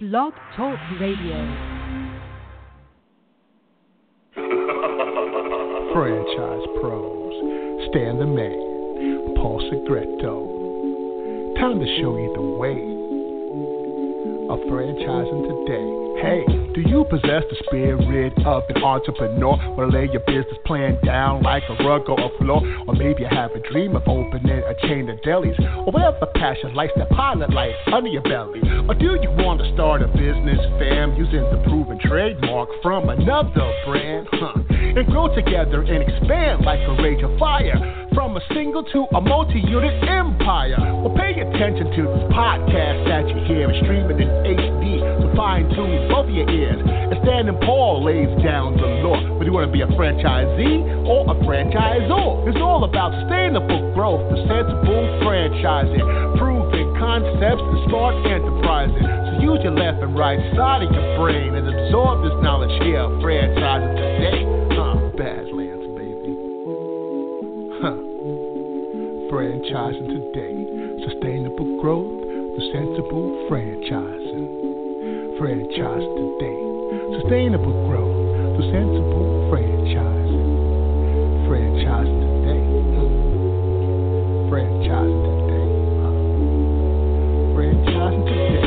Blog Talk Radio. Franchise pros, Stan the Man, Paul Segreto. Time to show you the way of franchising today. Hey, do you possess the spirit of an entrepreneur? Wanna lay your business plan down like a rug or a floor? Or maybe you have a dream of opening a chain of delis? Or whatever passion lights that pilot light under your belly? Or do you want to start a business, fam, using the proven trademark from another brand? Huh. And grow together and expand like a rage of fire from a single to a multi-unit empire. Well, pay attention to this podcast that you hear and streaming in HD, so fine tune both your ears. And Stan and Paul lays down the law. Whether you want to be a franchisee or a franchisor, it's all about sustainable growth, the sensible franchising, proven concepts, and smart enterprising. So use your left and right side of your brain and absorb this knowledge here. Franchising today, Franchising today, sustainable growth, the sensible franchising franchise today. Sustainable growth through sensible franchising. Franchise today. Franchise today. Franchise today.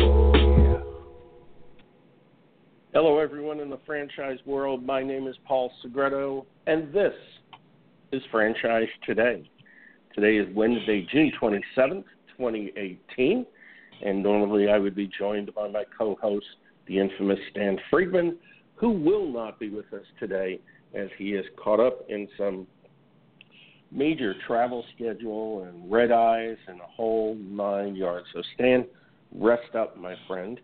Hello, everyone in the franchise world. My name is Paul Segreto, and this is Franchise Today. Today is Wednesday, June 27th, 2018, and normally I would be joined by my co host, the infamous Stan Friedman, who will not be with us today as he is caught up in some major travel schedule and red eyes and a whole nine yards. So, Stan, rest up, my friend.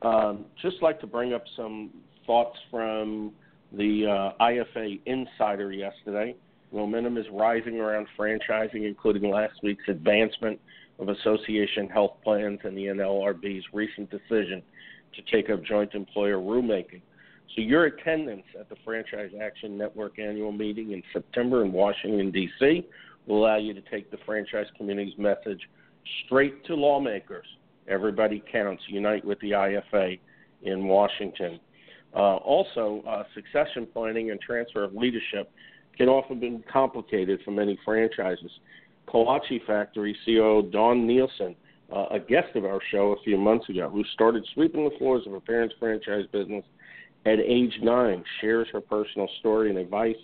Um, just like to bring up some thoughts from the uh, IFA Insider yesterday. Momentum is rising around franchising, including last week's advancement of association health plans and the NLRB's recent decision to take up joint employer rulemaking. So your attendance at the Franchise Action Network annual meeting in September in Washington, D.C. will allow you to take the franchise community's message straight to lawmakers. Everybody counts. Unite with the IFA in Washington. Uh, also, uh, succession planning and transfer of leadership can often be complicated for many franchises. Kolache Factory CEO Dawn Nielsen uh, a guest of our show a few months ago who started sweeping the floors of her parents' franchise business at age nine, shares her personal story and advice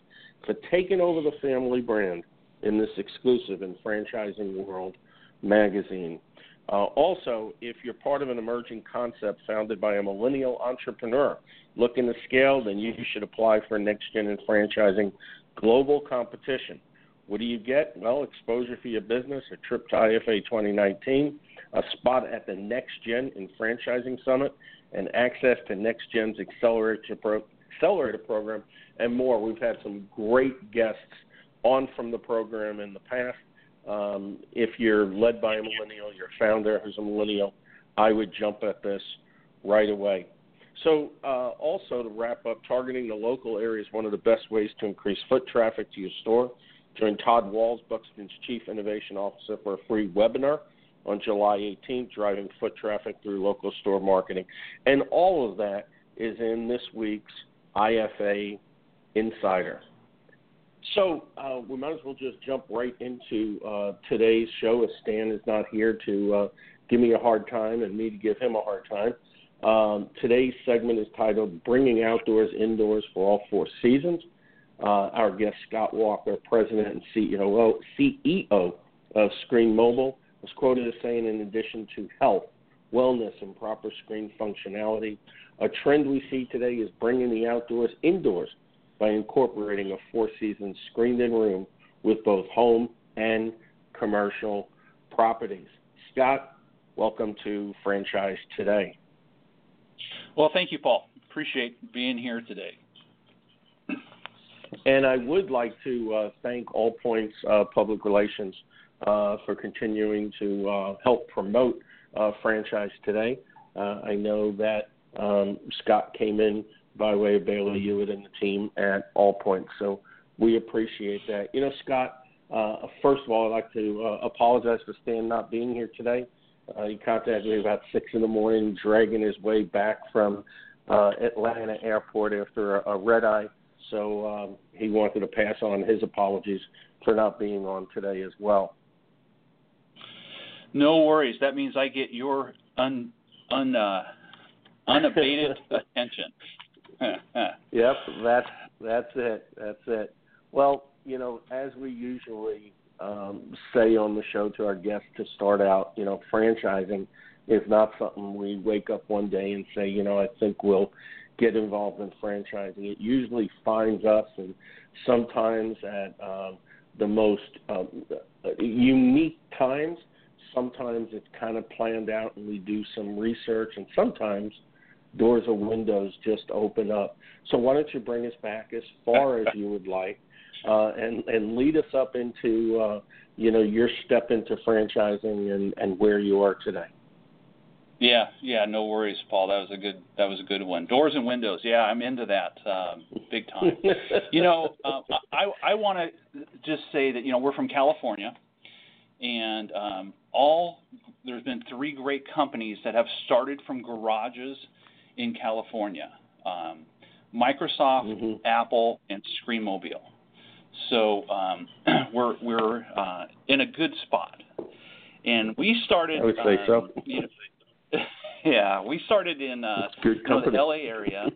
for taking over the family brand in this exclusive and franchising world magazine. Uh, also, if you're part of an emerging concept founded by a millennial entrepreneur looking to scale, then you should apply for Next Gen and Franchising Global Competition. What do you get? Well, exposure for your business, a trip to IFA 2019, a spot at the Next Gen in Franchising Summit, and access to Next Gen's accelerator, pro- accelerator program, and more. We've had some great guests on from the program in the past. Um, if you're led by a millennial, your founder who's a millennial, I would jump at this right away. So, uh, also to wrap up, targeting the local area is one of the best ways to increase foot traffic to your store. Join Todd Walls, Buxton's Chief Innovation Officer, for a free webinar on July 18th, driving foot traffic through local store marketing. And all of that is in this week's IFA Insider. So uh, we might as well just jump right into uh, today's show as Stan is not here to uh, give me a hard time and me to give him a hard time. Um, today's segment is titled Bringing Outdoors Indoors for All Four Seasons. Uh, our guest, Scott Walker, President and CEO, CEO of Screenmobile, was quoted as saying, in addition to health, wellness, and proper screen functionality, a trend we see today is bringing the outdoors indoors by incorporating a four season screened in room with both home and commercial properties. Scott, welcome to Franchise Today. Well, thank you, Paul. Appreciate being here today. And I would like to uh, thank All Points uh, Public Relations uh, for continuing to uh, help promote uh, franchise today. Uh, I know that um, Scott came in by way of Bailey Hewitt and the team at All Points, so we appreciate that. You know, Scott, first of all, I'd like to apologize for Stan not being here today. Uh, he contacted me about six in the morning, dragging his way back from uh, Atlanta Airport after a, a red eye. So um, he wanted to pass on his apologies for not being on today as well. No worries. That means I get your un, un uh, unabated attention. yep, that's that's it. That's it. Well, you know, as we usually um, say on the show to our guests to start out, you know, franchising is not something we wake up one day and say, you know, I think we'll get involved in franchising. It usually finds us, and sometimes at um, the most um, unique times. Sometimes it's kind of planned out, and we do some research, and sometimes doors or windows just open up. So why don't you bring us back as far as you would like, uh, and and lead us up into uh, you know your step into franchising and and where you are today. Yeah, yeah, no worries, Paul. That was a good that was a good one. Doors and windows. Yeah, I'm into that um, big time. you know, uh, I I want to just say that you know we're from California, and um, all there's been three great companies that have started from garages in California: um, Microsoft, mm-hmm. Apple, and Screenmobile. So um, we're we're uh, in a good spot, and we started. I would say um, so. You know, yeah, we started in uh, you know, the LA area,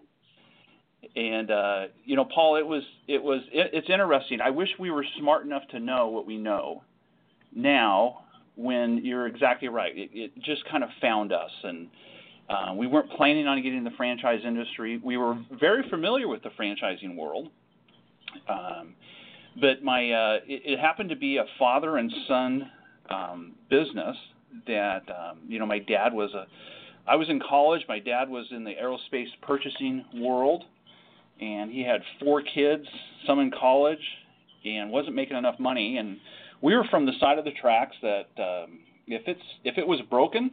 and uh, you know, Paul, it was it was it, it's interesting. I wish we were smart enough to know what we know now. When you're exactly right, it, it just kind of found us, and uh, we weren't planning on getting in the franchise industry. We were very familiar with the franchising world. Um, but my uh, it, it happened to be a father and son um, business that um, you know my dad was a I was in college. My dad was in the aerospace purchasing world, and he had four kids, some in college, and wasn't making enough money. And we were from the side of the tracks that um, if it's if it was broken,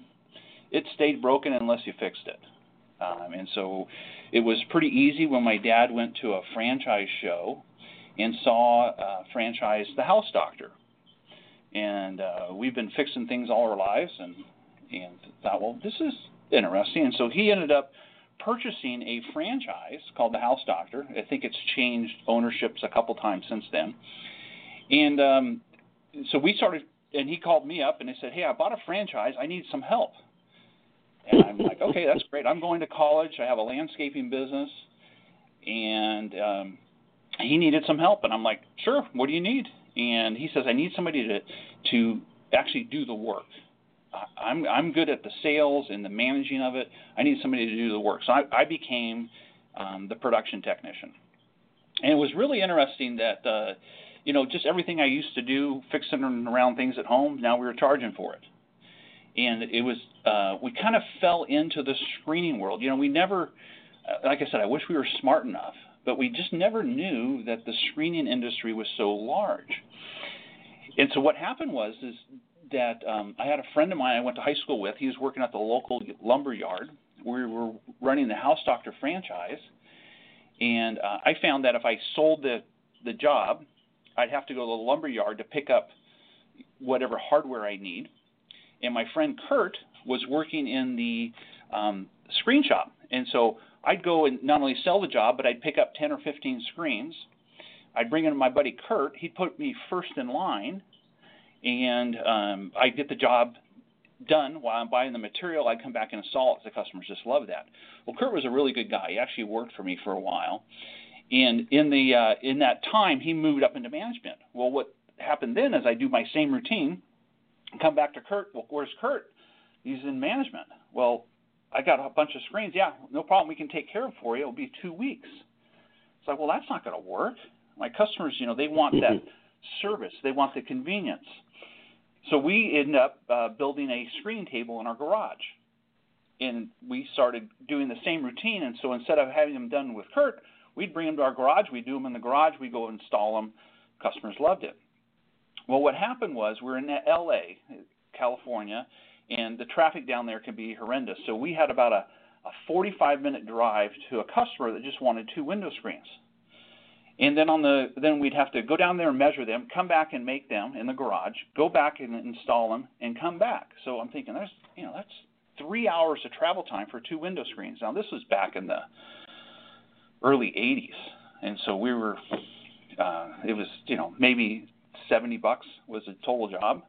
it stayed broken unless you fixed it. Um, and so it was pretty easy when my dad went to a franchise show and saw uh, franchise The House Doctor. And uh, we've been fixing things all our lives, and and thought, well, this is interesting. And so he ended up purchasing a franchise called the House Doctor. I think it's changed ownerships a couple times since then. And um, so we started, and he called me up and he said, "Hey, I bought a franchise. I need some help." And I'm like, "Okay, that's great. I'm going to college. I have a landscaping business, and um, he needed some help." And I'm like, "Sure. What do you need?" And he says, "I need somebody to to actually do the work." I'm I'm good at the sales and the managing of it. I need somebody to do the work. So I, I became um, the production technician, and it was really interesting that uh, you know just everything I used to do, fixing around things at home. Now we were charging for it, and it was uh, we kind of fell into the screening world. You know, we never, uh, like I said, I wish we were smart enough, but we just never knew that the screening industry was so large. And so what happened was is that um, I had a friend of mine I went to high school with. He was working at the local lumber yard. We were running the House Doctor franchise, and uh, I found that if I sold the the job, I'd have to go to the lumber yard to pick up whatever hardware I need. And my friend Kurt was working in the um, screen shop, and so I'd go and not only sell the job, but I'd pick up 10 or 15 screens. I'd bring in my buddy Kurt. He'd put me first in line and um, I'd get the job done while I'm buying the material. I'd come back and install it. The customers just love that. Well, Kurt was a really good guy. He actually worked for me for a while, and in the uh, in that time, he moved up into management. Well, what happened then is I do my same routine, come back to Kurt. Well, where's Kurt? He's in management. Well, I got a bunch of screens. Yeah, no problem. We can take care of for you. It'll be two weeks. It's like, well, that's not going to work. My customers, you know, they want that service. They want the convenience. So we ended up uh, building a screening table in our garage. And we started doing the same routine. And so instead of having them done with Kurt, we'd bring them to our garage. We'd do them in the garage. We'd go install them. Customers loved it. Well, what happened was we're in LA, California, and the traffic down there can be horrendous. So we had about a, a 45 minute drive to a customer that just wanted two window screens. and then on the then we'd have to go down there and measure them, come back and make them in the garage, go back and install them, and come back. So I'm thinking, there's you know that's three hours of travel time for two window screens. Now this was back in the early 80s, and so we were uh, it was you know maybe 70 bucks was a total job.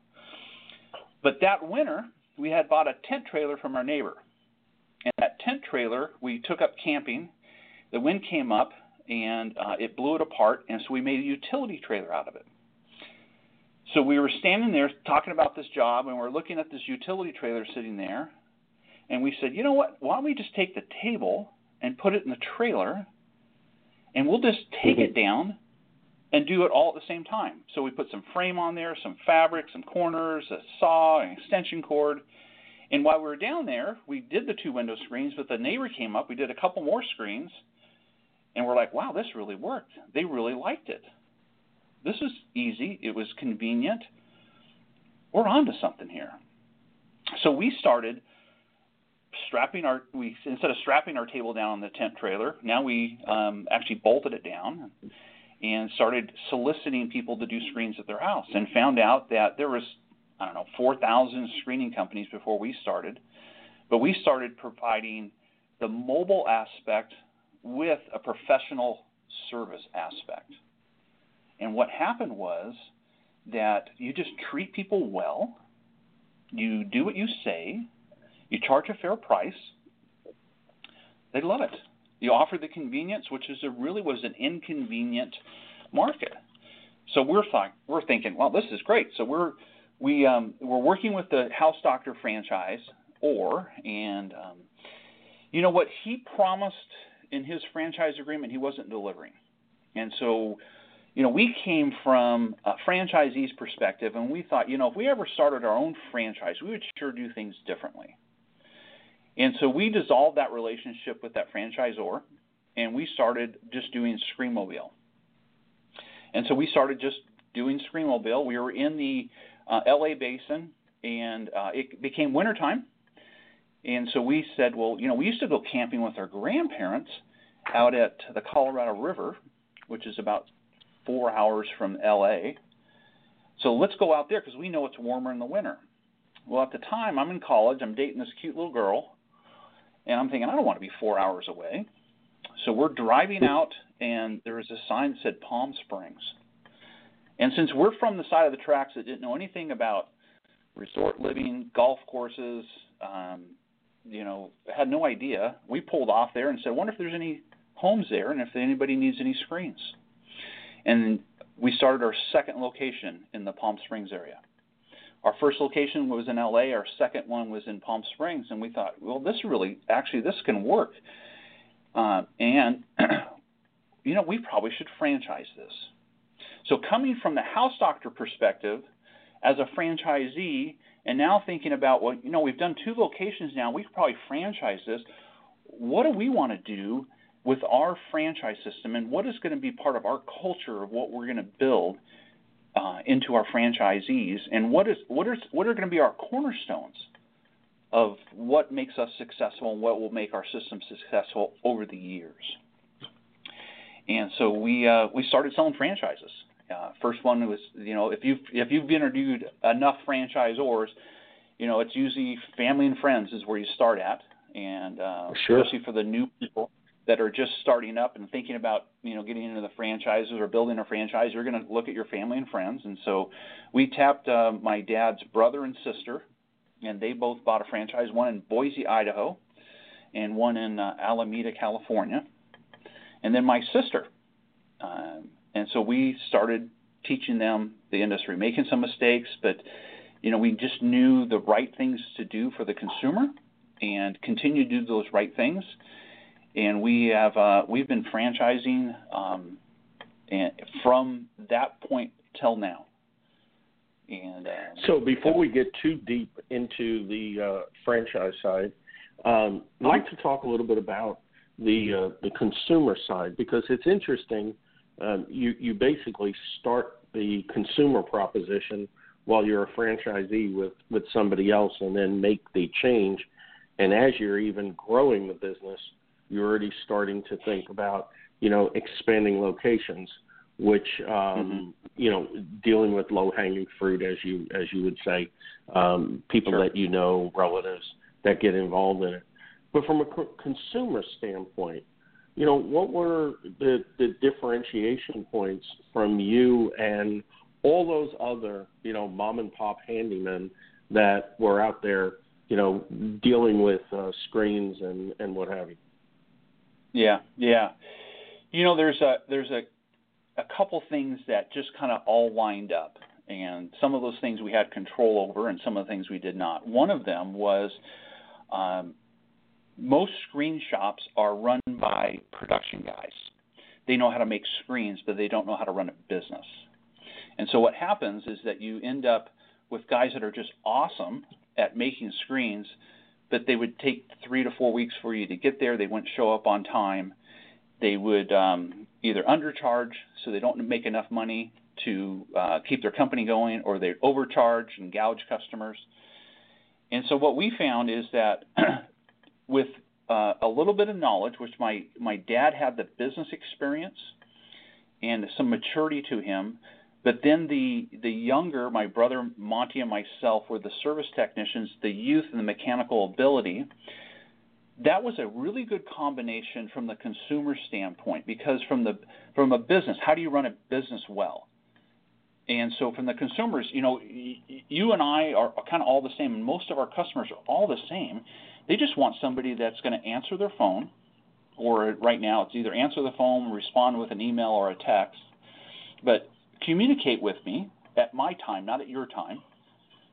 But that winter we had bought a tent trailer from our neighbor, and that tent trailer we took up camping. The wind came up and uh, it blew it apart, and so we made a utility trailer out of it. So we were standing there talking about this job, and we're looking at this utility trailer sitting there, and we said, you know what? Why don't we just take the table and put it in the trailer, and we'll just take it down and do it all at the same time. So we put some frame on there, some fabric, some corners, a saw, an extension cord. And while we were down there, we did the two window screens, but the neighbor came up. We did a couple more screens, and we're like, wow, this really worked. They really liked it. This is easy. It was convenient. We're on to something here. So we started strapping our we instead of strapping our table down on the tent trailer, now we um, actually bolted it down and started soliciting people to do screens at their house, and found out that there was I don't know 4,000 screening companies before we started, but we started providing the mobile aspect with a professional service aspect. And what happened was that you just treat people well, you do what you say, you charge a fair price, they love it. You offer the convenience, which is a really was an inconvenient market. So we're th- we're thinking, well, this is great. So we're we um, we're working with the House Doctor franchise, or and um, you know what he promised in his franchise agreement, he wasn't delivering. And so, you know, we came from a franchisee's perspective, and we thought, you know, if we ever started our own franchise, we would sure do things differently. And so we dissolved that relationship with that franchisor, and we started just doing Screenmobile. And so we started just doing Screenmobile. We were in the uh, LA basin, and uh, it became wintertime. And so we said, well, you know, we used to go camping with our grandparents out at the Colorado River, which is about four hours from LA. So let's go out there because we know it's warmer in the winter. Well, at the time, I'm in college. I'm dating this cute little girl, and I'm thinking I don't want to be four hours away. So we're driving out, and there was a sign that said Palm Springs. And since we're from the side of the tracks that didn't know anything about resort living, golf courses, um, you know, had no idea. We pulled off there and said, "Wonder if there's any homes there, and if anybody needs any screens." And we started our second location in the Palm Springs area. Our first location was in LA. Our second one was in Palm Springs, and we thought, well, this really, actually, this can work. Uh, and you know, we probably should franchise this. So, coming from the house doctor perspective, as a franchisee, and now thinking about, well, you know, we've done two locations now, we could probably franchise this. What do we want to do with our franchise system, and what is going to be part of our culture of what we're going to build uh, into our franchisees, and what is what are what are going to be our cornerstones of what makes us successful and what will make our system successful over the years. And so we uh, we started selling franchises. Uh, first one was, you know, if you've if you've interviewed enough franchisors, you know, it's usually family and friends is where you start at, and uh, sure. especially for the new people that are just starting up and thinking about, you know, getting into the franchises or building a franchise, you're going to look at your family and friends. And so, we tapped uh, my dad's brother and sister, and they both bought a franchise, one in Boise, Idaho, and one in uh, Alameda, California, and then my sister. Um, and so we started teaching them the industry, making some mistakes, but you know we just knew the right things to do for the consumer, and continue to do those right things. And we have uh, we've been franchising um, and from that point till now. And uh, so before we get too deep into the uh, franchise side, um, I'd like to talk a little bit about the uh, the consumer side because it's interesting um, you you basically start the consumer proposition while you're a franchisee with with somebody else, and then make the change. And as you're even growing the business, you're already starting to think about you know, expanding locations, which um, mm-hmm. you know, dealing with low hanging fruit, as you as you would say, um, people sure. that you know, relatives that get involved in it. But from a co- consumer standpoint, you know, what were the, the differentiation points from you and all those other, you know, mom and pop handymen that were out there, you know, dealing with uh, screens and, and what have you? Yeah, yeah. You know, there's a there's a a couple things that just kind of all lined up, and some of those things we had control over, and some of the things we did not. One of them was um, most screen shops are run by production guys. They know how to make screens, but they don't know how to run a business. And so what happens is that you end up with guys that are just awesome at making screens, but they would take three to four weeks for you to get there. They wouldn't show up on time. They would um, either undercharge, so they don't make enough money to uh, keep their company going, or they overcharge and gouge customers. And so what we found is that with uh, a little bit of knowledge, which my my dad had the business experience and some maturity to him, but then the the younger, my brother Monty and myself were the service technicians, the youth and the mechanical ability. That was a really good combination from the consumer standpoint because from the from a business, how do you run a business well? And so from the consumers, you know, you and I are kind of all the same, most of our customers are all the same. They just want somebody that's going to answer their phone, or right now it's either answer the phone, respond with an email or a text, but communicate with me at my time, not at your time.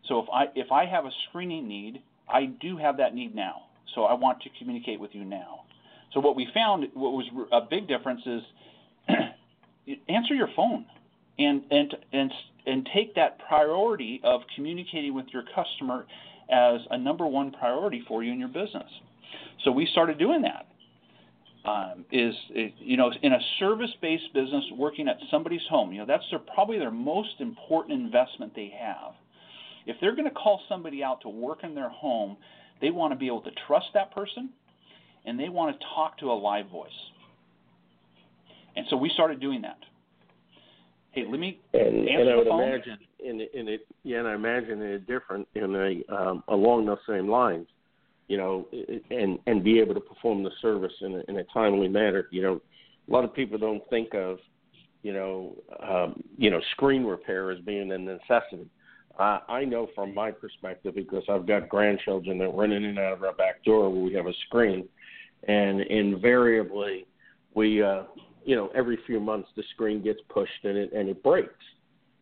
So if I if I have a screening need, I do have that need now. So I want to communicate with you now. So what we found, what was a big difference is answer your phone and and and and take that priority of communicating with your customer as a number one priority for you in your business. So we started doing that. Um, is, is, you know in a service-based business working at somebody's home you know that's their, probably their most important investment they have. If they're going to call somebody out to work in their home they want to be able to trust that person and they want to talk to a live voice. And so we started doing that. Hey let me and, answer and I would the phone. imagine in in it yeah, and I imagine it different in a um, along those same lines, you know, and and be able to perform the service in a, in a timely manner. You know, a lot of people don't think of, you know, um, you know, screen repair as being a necessity. Uh, I know from my perspective because I've got grandchildren that run in and out of our back door where we have a screen, and invariably we, uh, you know, every few months the screen gets pushed and it and it breaks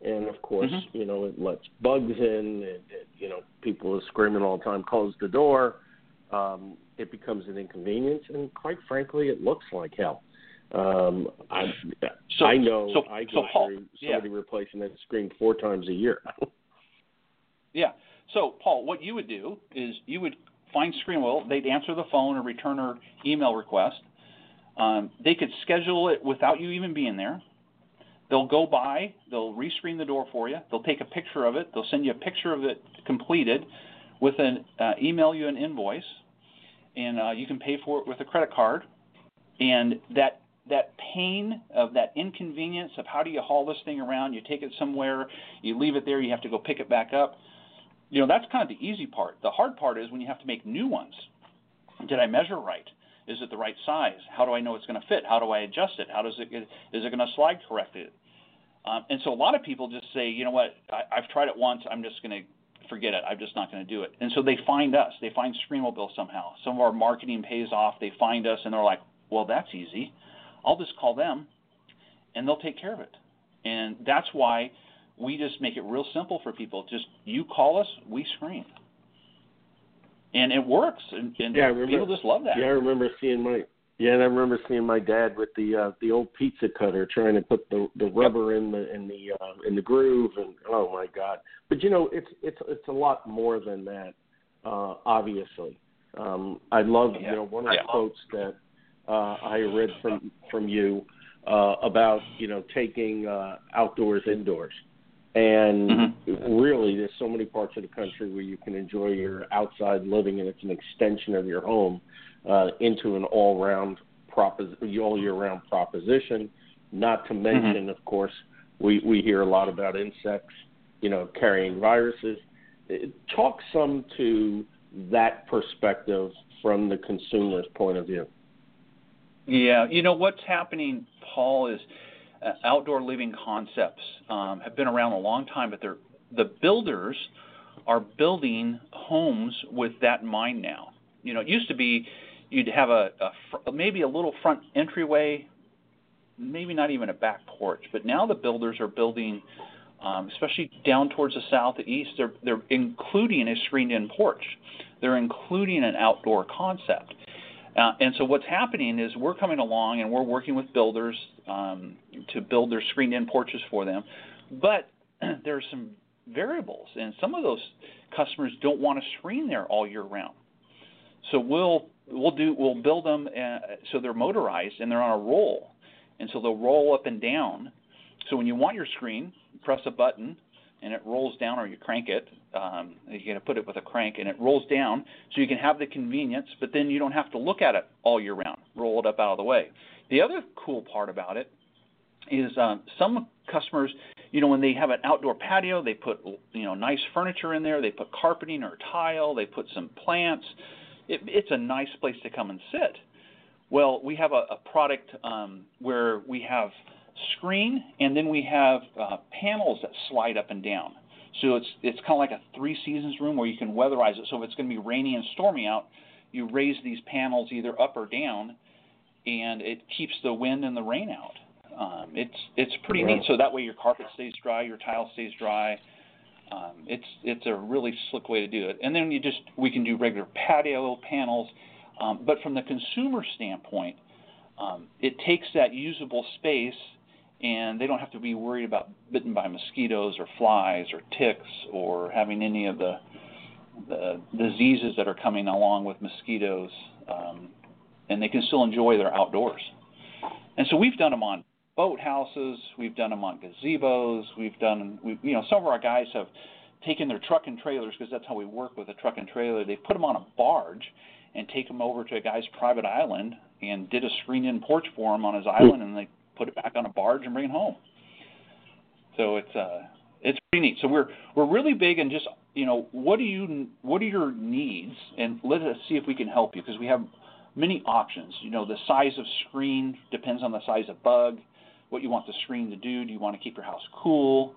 and of course, mm-hmm. you know, it lets bugs in. And, you know, people are screaming all the time, close the door. Um, it becomes an inconvenience, and quite frankly, it looks like hell. Um, I so, I know so, I go so Paul, through somebody yeah. replacing that screen four times a year. yeah. So Paul, what you would do is you would find ScreenWell. They'd answer the phone or return her email request. Um, they could schedule it without you even being there. They'll go by, they'll rescreen the door for you, they'll take a picture of it, they'll send you a picture of it completed with an uh, email you an invoice, and uh, you can pay for it with a credit card. And that that pain of that inconvenience of how do you haul this thing around? You take it somewhere, you leave it there, you have to go pick it back up. You know that's kind of the easy part. The hard part is when you have to make new ones. Did I measure right? Is it the right size? How do I know it's going to fit? How do I adjust it? How does it is it going to slide correctly? Um, and so a lot of people just say, you know what, I, I've tried it once, I'm just going to forget it. I'm just not going to do it. And so they find us. They find Screenmobile somehow. Some of our marketing pays off. They find us and they're like, well, that's easy. I'll just call them and they'll take care of it. And that's why we just make it real simple for people. Just you call us, we screen and it works, and, and yeah, remember, people just love that. Yeah, I remember seeing my yeah, and I remember seeing my dad with the uh, the old pizza cutter trying to put the the rubber in the in the uh, in the groove, and oh my god! But you know, it's it's it's a lot more than that. Uh, obviously, um, I love yeah. you know one of the yeah. quotes that uh, I read from from you uh, about you know taking uh, outdoors indoors. And mm-hmm. really, there's so many parts of the country where you can enjoy your outside living, and it's an extension of your home uh, into an all-round propos- all year round proposition. Not to mention, mm-hmm. of course, we we hear a lot about insects, you know, carrying viruses. Talk some to that perspective from the consumer's point of view. Yeah, you know what's happening, Paul, is uh, outdoor living concepts um, have been around a long time, but they're the builders are building homes with that in mind now. You know, it used to be you'd have a, a maybe a little front entryway, maybe not even a back porch, but now the builders are building, um, especially down towards the south, the east. They're they're including a screened-in porch. They're including an outdoor concept. Uh, and so what's happening is we're coming along and we're working with builders um, to build their screened-in porches for them. But there are some variables, and some of those customers don't want to screen there all year round. So we'll we'll do we'll build them uh, so they're motorized and they're on a roll, and so they'll roll up and down. So when you want your screen, press a button and it rolls down, or you crank it. Um, you got to put it with a crank, and it rolls down, so you can have the convenience, but then you don't have to look at it all year round. Roll it up out of the way. The other cool part about it is um, some customers you know, when they have an outdoor patio, they put you know nice furniture in there. They put carpeting or tile. They put some plants. It, it's a nice place to come and sit. Well, we have a, a product um, where we have screen and then we have uh, panels that slide up and down. So it's it's kind of like a three seasons room where you can weatherize it. So if it's going to be rainy and stormy out, you raise these panels either up or down, and it keeps the wind and the rain out. Um, it's it's pretty neat. So that way your carpet stays dry, your tile stays dry. Um, it's it's a really slick way to do it. And then you just we can do regular patio panels, um, but from the consumer standpoint, um, it takes that usable space, and they don't have to be worried about bitten by mosquitoes or flies or ticks or having any of the the diseases that are coming along with mosquitoes, um, and they can still enjoy their outdoors. And so we've done them on boathouses. We've done them on gazebos. We've done, we, you know, some of our guys have taken their truck and trailers because that's how we work with a truck and trailer. They put them on a barge and take them over to a guy's private island and did a screen-in porch for him on his island, and they put it back on a barge and bring it home. So it's uh, it's pretty neat. So we're we're really big in just you know what do you what are your needs, and let us see if we can help you because we have many options. You know the size of screen depends on the size of bug what you want the screen to do. Do you want to keep your house cool?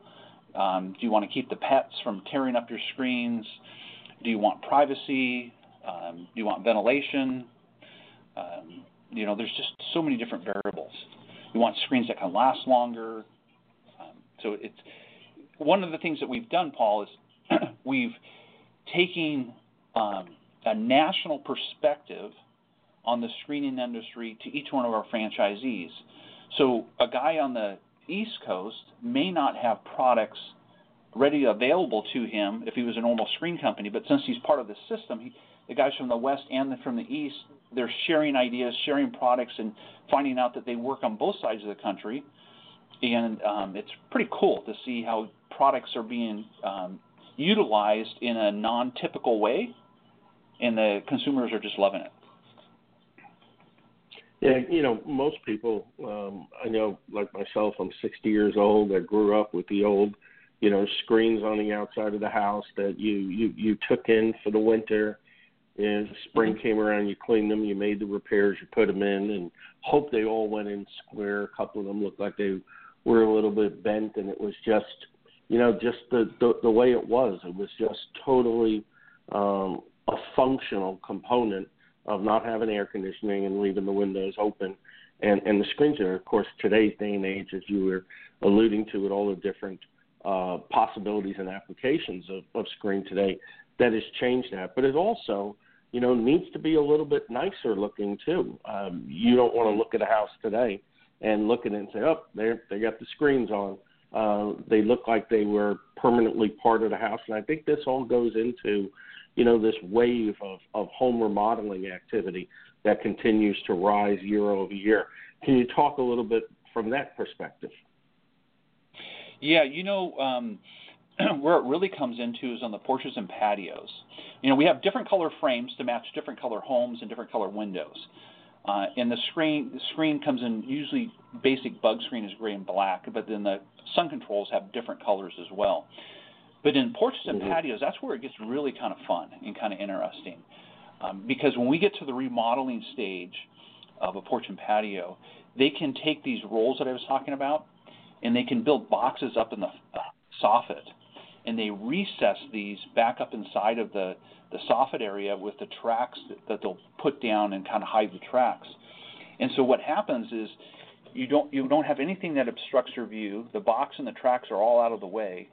Um, do you want to keep the pets from tearing up your screens? Do you want privacy? Um, do you want ventilation? Um, you know, there's just so many different variables. You want screens that can last longer. Um, so it's one of the things that we've done, Paul, is we've taken um, a national perspective on the screening industry to each one of our franchisees. So a guy on the East Coast may not have products ready available to him if he was a normal screen company, but since he's part of the system, he, the guys from the West and the, from the East, they're sharing ideas, sharing products, and finding out that they work on both sides of the country. And um, it's pretty cool to see how products are being um, utilized in a non-typical way, and the consumers are just loving it. Yeah, you know, most people, um, I know, like myself, I'm 60 years old. I grew up with the old, you know, screens on the outside of the house that you you you took in for the winter. And spring came around, you cleaned them, you made the repairs, you put them in, and hope they all went in square. A couple of them looked like they were a little bit bent, and it was just, you know, just the the, the way it was. It was just totally um, a functional component of not having air conditioning and leaving the windows open. And, and the screens are, of course, today's day and age, as you were alluding to, with all the different uh, possibilities and applications of, of screen today, that has changed that. But it also, you know, needs to be a little bit nicer looking too. Um, you don't want to look at a house today and look at it and say, oh, they they got the screens on. Uh, they look like they were permanently part of the house, and I think this all goes into you know, this wave of, of home remodeling activity that continues to rise year over year. Can you talk a little bit from that perspective? Yeah, you know, um, where it really comes into is on the porches and patios. You know, we have different color frames to match different color homes and different color windows. Uh, and the screen the screen comes in usually basic bug screen is gray and black, but then the sun controls have different colors as well. But in porches and mm-hmm. patios, that's where it gets really kind of fun and kind of interesting, um, because when we get to the remodeling stage of a porch and patio, they can take these rolls that I was talking about, and they can build boxes up in the uh, soffit, and they recess these back up inside of the the soffit area with the tracks that, that they'll put down and kind of hide the tracks. And so what happens is you don't you don't have anything that obstructs your view. The box and the tracks are all out of the way.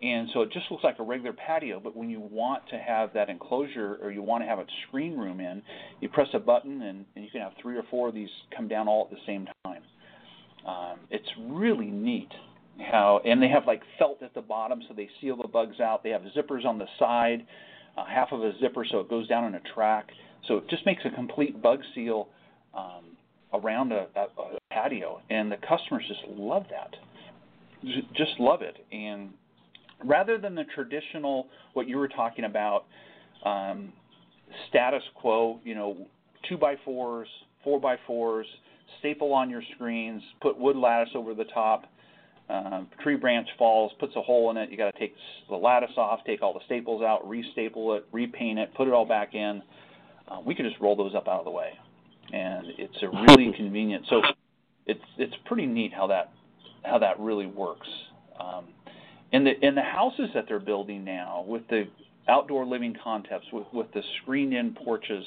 And so it just looks like a regular patio, but when you want to have that enclosure or you want to have a screen room in, you press a button and, and you can have three or four of these come down all at the same time. Um, it's really neat how, and they have like felt at the bottom so they seal the bugs out. They have zippers on the side uh, half of a zipper so it goes down in a track. So it just makes a complete bug seal um, around a, a, a patio, and the customers just love that. Just love it. And rather than the traditional, what you were talking about, um, status quo, you know, two by fours, four by fours, staple on your screens, put wood lattice over the top um, tree branch falls, puts a hole in it. You got to take the lattice off, take all the staples out, restaple it, repaint it, put it all back in. Uh, we can just roll those up out of the way, and it's a really convenient. So it's it's pretty neat how that how that really works. Um, in the in the houses that they're building now with the outdoor living concepts with with the screened-in porches,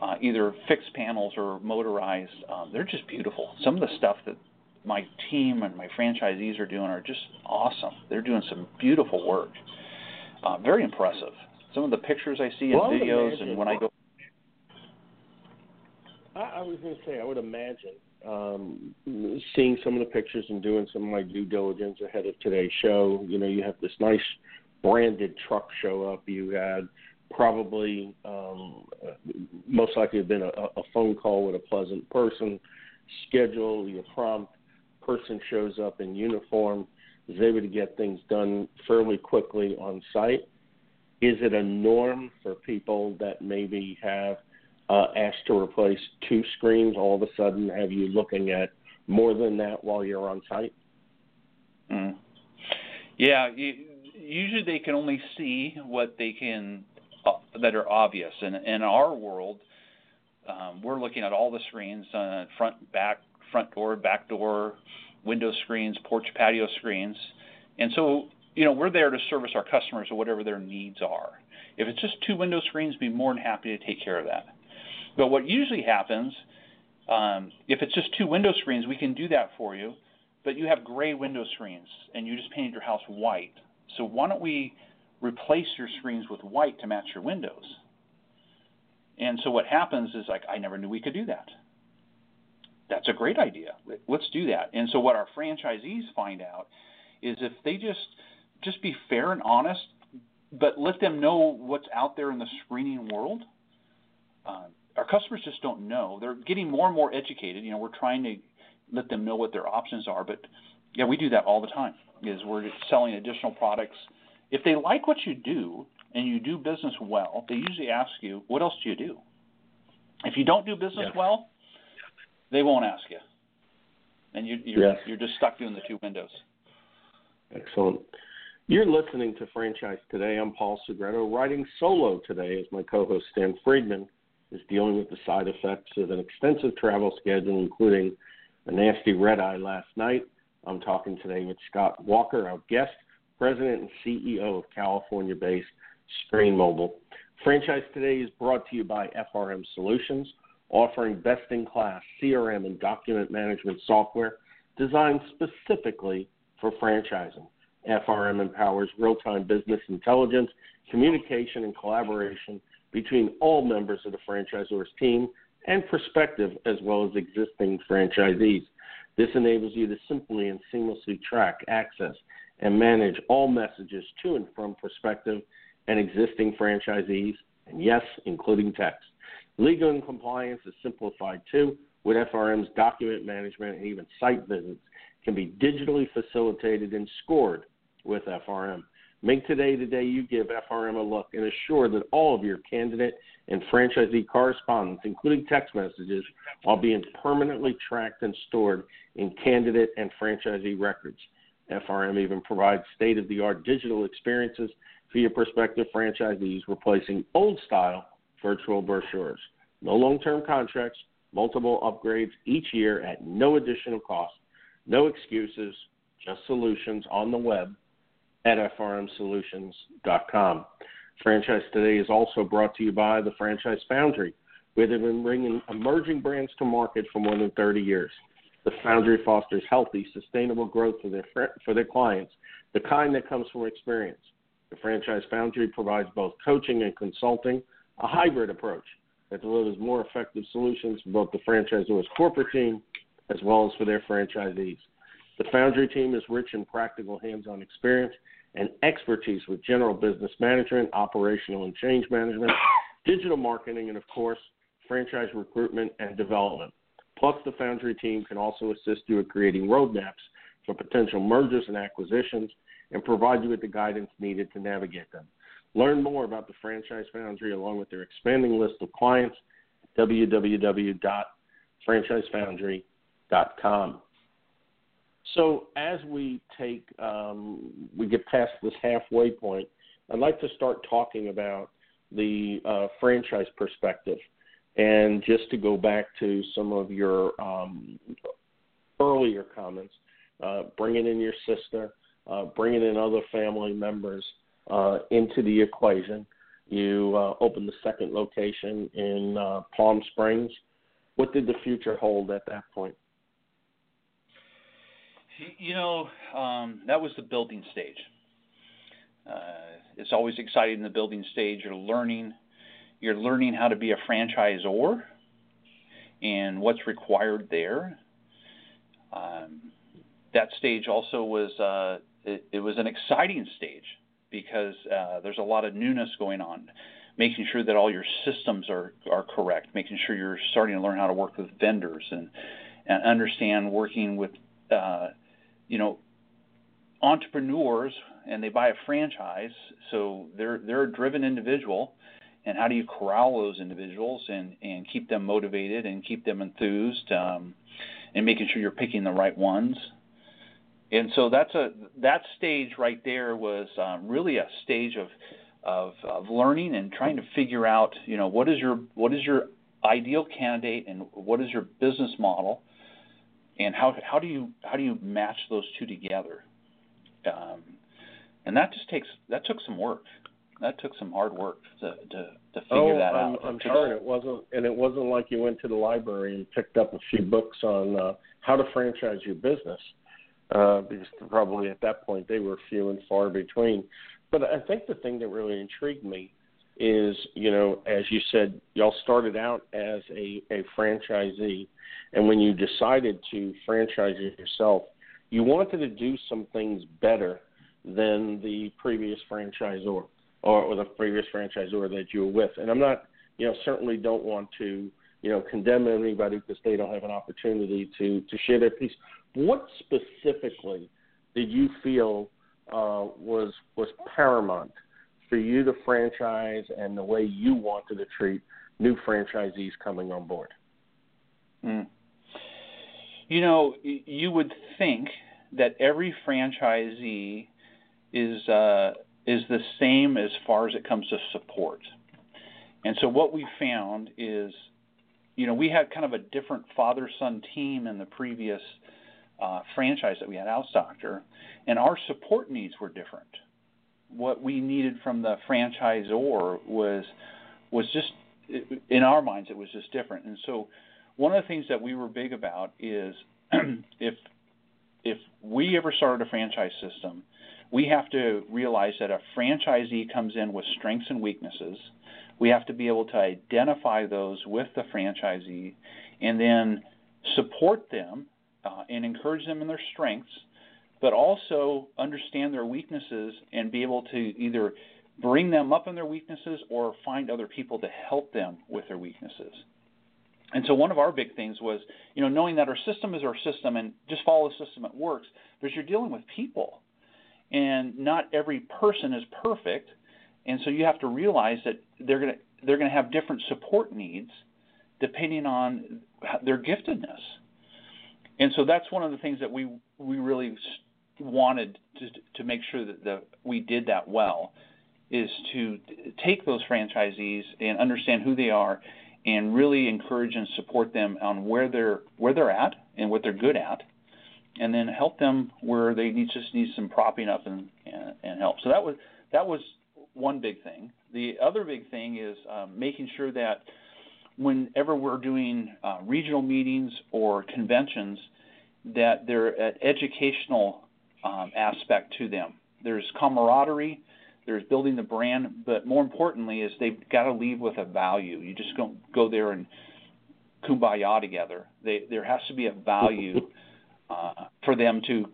uh, either fixed panels or motorized, um, they're just beautiful. Some of the stuff that my team and my franchisees are doing are just awesome. They're doing some beautiful work. Uh, very impressive. Some of the pictures I see in well, videos and when I go. I, I was going to say, I would imagine um, seeing some of the pictures and doing some of my due diligence ahead of today's show. You know, you have this nice branded truck show up. You had probably um, most likely have been a, a phone call with a pleasant person. Schedule your prompt person shows up in uniform, is able to get things done fairly quickly on site. Is it a norm for people that maybe have uh, asked to replace two screens? All of a sudden, have you looking at more than that while you're on site? Mm. Yeah, usually they can only see what they can uh, that are obvious. And in our world, um, we're looking at all the screens, uh, front, back, front door, back door, window screens, porch patio screens. And so, you know, we're there to service our customers or whatever their needs are. If it's just two window screens, be more than happy to take care of that. But what usually happens, um, if it's just two window screens, we can do that for you. But you have gray window screens and you just painted your house white. So why don't we replace your screens with white to match your windows? And so what happens is like I never knew we could do that that's a great idea. Let's do that. And so what our franchisees find out is if they just just be fair and honest, but let them know what's out there in the screening world. Uh, our customers just don't know. They're getting more and more educated. You know, we're trying to let them know what their options are. But yeah, we do that all the time. Is we're selling additional products. If they like what you do and you do business well, they usually ask you, "What else do you do?" If you don't do business yeah. well, they won't ask you, and you, you're yes. you're just stuck doing the two windows. Excellent. You're listening to Franchise Today. I'm Paul Segreto. Writing solo today as my co-host Stan Friedman is dealing with the side effects of an extensive travel schedule, including a nasty red eye last night. I'm talking today with Scott Walker, our guest, President and CEO of California-based Screenmobile. Franchise Today is brought to you by FRM Solutions offering best in class CRM and document management software designed specifically for franchising. FRM empowers real time business intelligence, communication, and collaboration between all members of the franchisor's team and prospective as well as existing franchisees. This enables you to simply and seamlessly track, access, and manage all messages to and from prospective and existing franchisees, and yes, including text. Legal and compliance is simplified too, with FRM's document management and even site visits can be digitally facilitated and scored with FRM. Make today the day you give FRM a look and assure that all of your candidate and franchisee correspondence, including text messages, are being permanently tracked and stored in candidate and franchisee records. FRM even provides state of the art digital experiences for your prospective franchisees, replacing old style virtual brochures. No long term contracts, multiple upgrades each year at no additional cost. No excuses, just solutions on the web at frmsolutions.com. Franchise Today is also brought to you by the Franchise Foundry, where they've been bringing emerging brands to market for more than 30 years. The Foundry fosters healthy, sustainable growth for their for their clients, the kind that comes from experience. The Franchise Foundry provides both coaching and consulting, a hybrid approach that delivers more effective solutions for both the franchisor's corporate team as well as for their franchisees. The Foundry team is rich in practical hands-on experience and expertise with general business management, operational and change management, digital marketing, and of course, franchise recruitment and development. Plus, the Foundry team can also assist you in creating roadmaps for potential mergers and acquisitions and provide you with the guidance needed to navigate them. Learn more about the Franchise Foundry along with their expanding list of clients at www.franchisefoundry.com. So as we take um, we get past this halfway point, I'd like to start talking about the uh, franchise perspective, and just to go back to some of your um, earlier comments, uh, bringing in your sister, uh, bringing in other family members uh, into the equation. You uh, opened the second location in uh, Palm Springs. What did the future hold at that point? You know, um, that was the building stage. Uh, it's always exciting in the building stage. You're learning, you're learning how to be a franchisor and what's required there. Um, that stage also was uh, it, it, was an exciting stage because uh, there's a lot of newness going on. Making sure that all your systems are, are correct, making sure you're starting to learn how to work with vendors and, and understand working with uh, you know, entrepreneurs and they buy a franchise, so they're they're a driven individual. And how do you corral those individuals and, and keep them motivated and keep them enthused, um, and making sure you're picking the right ones. And so that's a that stage right there was um, really a stage of, of of learning and trying to figure out, you know, what is your what is your ideal candidate and what is your business model, and how how do you how do you match those two together? Um, and that just takes that took some work. That took some hard work to to, to figure oh, that I'm, out. I'm sure it wasn't, and it wasn't like you went to the library and picked up a few books on uh, how to franchise your business, uh, because probably at that point they were few and far between. But I think the thing that really intrigued me is, you know, as you said, y'all started out as a, a franchisee and when you decided to franchise yourself, you wanted to do some things better than the previous franchisor or, or the previous franchisor that you were with. And I'm not, you know, certainly don't want to, you know, condemn anybody because they don't have an opportunity to to share their piece. What specifically did you feel uh, was was paramount for you to franchise and the way you wanted to treat new franchisees coming on board? Mm. You know, you would think that every franchisee is uh, is the same as far as it comes to support. And so what we found is, you know, we had kind of a different father-son team in the previous uh, franchise that we had, Doctor, and our support needs were different. What we needed from the franchisor was was just in our minds it was just different. And so one of the things that we were big about is if if we ever started a franchise system, we have to realize that a franchisee comes in with strengths and weaknesses. We have to be able to identify those with the franchisee and then support them uh, and encourage them in their strengths, but also understand their weaknesses and be able to either bring them up in their weaknesses or find other people to help them with their weaknesses. And so one of our big things was, you know, knowing that our system is our system and just follow the system, it works. But you're dealing with people, and not every person is perfect, and so you have to realize that they're going to they're going to have different support needs depending on their giftedness. And so that's one of the things that we we really wanted to to make sure that the, we did that well is to take those franchisees and understand who they are and really encourage and support them on where they're where they're at and what they're good at and then help them where they need just need some propping up and, and, and help. So that was that was one big thing. The other big thing is um, making sure that whenever we're doing uh, regional meetings or conventions, that they're at educational um, aspect to them. There's camaraderie, there's building the brand, but more importantly is they've got to leave with a value. You just don't go there and kumbaya together. They, there has to be a value uh, for them to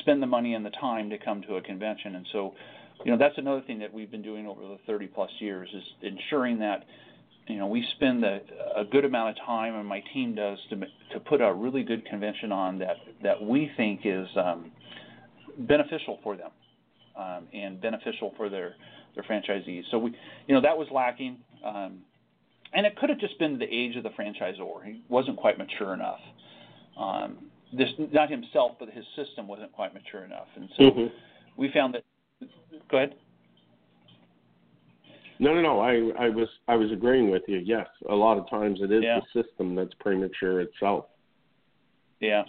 spend the money and the time to come to a convention. And so, you know, that's another thing that we've been doing over the 30 plus years is ensuring that, you know, we spend a, a good amount of time, and my team does to to put a really good convention on that that we think is um, beneficial for them um, and beneficial for their their franchisees. So we, you know, that was lacking. Um, and it could have just been the age of the franchisor. He wasn't quite mature enough. Um, this not himself, but his system wasn't quite mature enough, and so mm-hmm. we found that. Go ahead. No, no, no. I, I was, I was agreeing with you. Yes, a lot of times it is yeah. the system that's premature itself. Yeah,